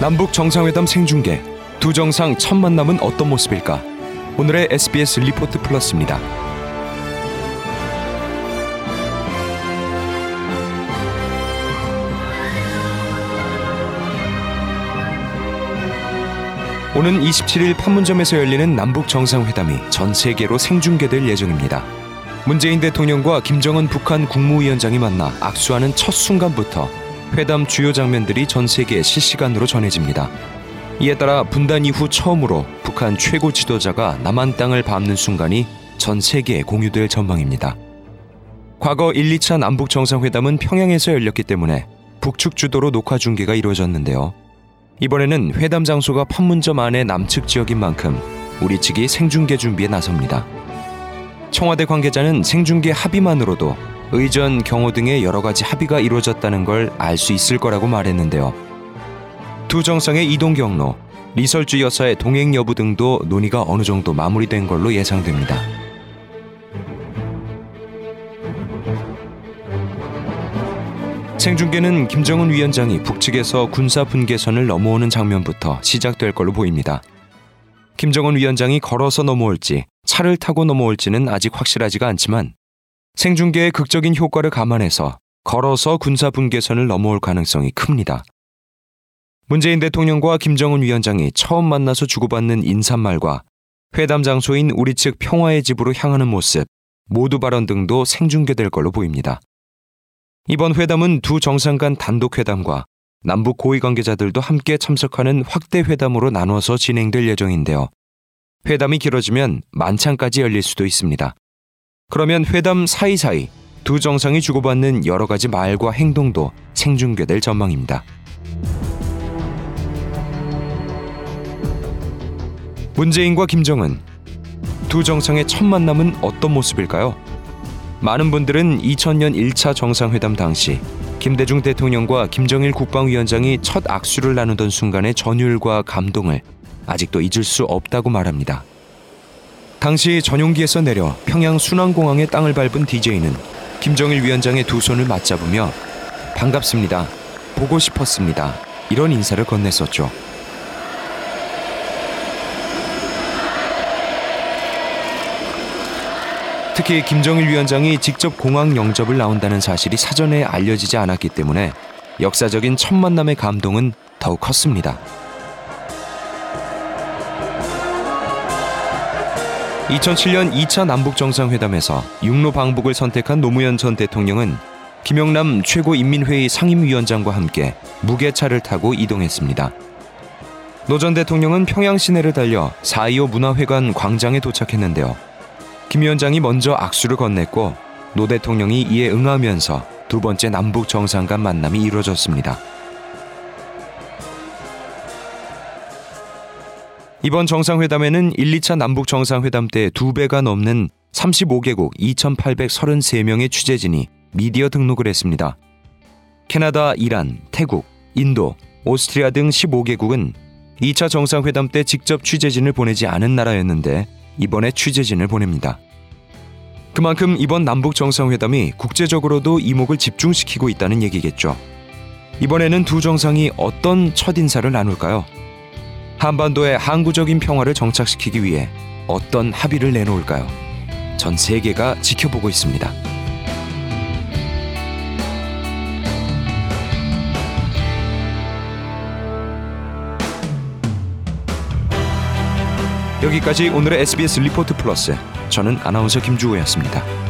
남북 정상회담 생중계 두 정상 첫 만남은 어떤 모습일까? 오늘의 SBS 리포트 플러스입니다. 오는 27일 판문점에서 열리는 남북 정상회담이 전 세계로 생중계될 예정입니다. 문재인 대통령과 김정은 북한 국무위원장이 만나 악수하는 첫 순간부터 회담 주요 장면들이 전 세계에 실시간으로 전해집니다. 이에 따라 분단 이후 처음으로 북한 최고 지도자가 남한 땅을 밟는 순간이 전 세계에 공유될 전망입니다. 과거 1, 2차 남북 정상회담은 평양에서 열렸기 때문에 북측 주도로 녹화 중계가 이루어졌는데요. 이번에는 회담 장소가 판문점 안의 남측 지역인 만큼 우리 측이 생중계 준비에 나섭니다. 청와대 관계자는 생중계 합의만으로도 의전, 경호 등의 여러 가지 합의가 이루어졌다는 걸 알 수 있을 거라고 말했는데요. 두 정상의 이동 경로, 리설주 여사의 동행 여부 등도 논의가 어느 정도 마무리된 걸로 예상됩니다. 생중계는 김정은 위원장이 북측에서 군사 분계선을 넘어오는 장면부터 시작될 걸로 보입니다. 김정은 위원장이 걸어서 넘어올지 차를 타고 넘어올지는 아직 확실하지가 않지만 생중계의 극적인 효과를 감안해서 걸어서 군사 분계선을 넘어올 가능성이 큽니다. 문재인 대통령과 김정은 위원장이 처음 만나서 주고받는 인사말과 회담 장소인 우리 측 평화의 집으로 향하는 모습, 모두 발언 등도 생중계될 걸로 보입니다. 이번 회담은 두 정상 간 단독 회담과 남북 고위 관계자들도 함께 참석하는 확대 회담으로 나눠서 진행될 예정인데요. 회담이 길어지면 만찬까지 열릴 수도 있습니다. 그러면 회담 사이사이 두 정상이 주고받는 여러 가지 말과 행동도 생중계될 전망입니다. 문재인과 김정은 두 정상의 첫 만남은 어떤 모습일까요? 많은 분들은 2000년 1차 정상회담 당시 김대중 대통령과 김정일 국방위원장이 첫 악수를 나누던 순간의 전율과 감동을 아직도 잊을 수 없다고 말합니다. 당시 전용기에서 내려 평양 순환공항의 땅을 밟은 DJ는 김정일 위원장의 두 손을 맞잡으며 반갑습니다. 보고 싶었습니다. 이런 인사를 건넸었죠. 특히 김정일 위원장이 직접 공항 영접을 나온다는 사실이 사전에 알려지지 않았기 때문에 역사적인 첫 만남의 감동은 더욱 컸습니다. 2007년 2차 남북 정상회담에서 육로 방북을 선택한 노무현 전 대통령은 김영남 최고인민회의 상임위원장과 함께 무게차를 타고 이동했습니다. 노 전 대통령은 평양 시내를 달려 4.25 문화회관 광장에 도착했는데요. 김 위원장이 먼저 악수를 건넸고 노 대통령이 이에 응하면서 두 번째 남북 정상 간 만남이 이루어졌습니다. 이번 정상회담에는 1, 2차 남북 정상회담 때 두 배가 넘는 35개국 2,833명의 취재진이 미디어 등록을 했습니다. 캐나다, 이란, 태국, 인도, 오스트리아 등 15개국은 2차 정상회담 때 직접 취재진을 보내지 않은 나라였는데 이번에 취재진을 보냅니다. 그만큼 이번 남북 정상회담이 국제적으로도 이목을 집중시키고 있다는 얘기겠죠. 이번에는 두 정상이 어떤 첫 인사를 나눌까요? 한반도의 항구적인 평화를 정착시키기 위해 어떤 합의를 내놓을까요? 전 세계가 지켜보고 있습니다. 여기까지 오늘의 SBS 리포트 플러스. 저는 아나운서 김주호였습니다.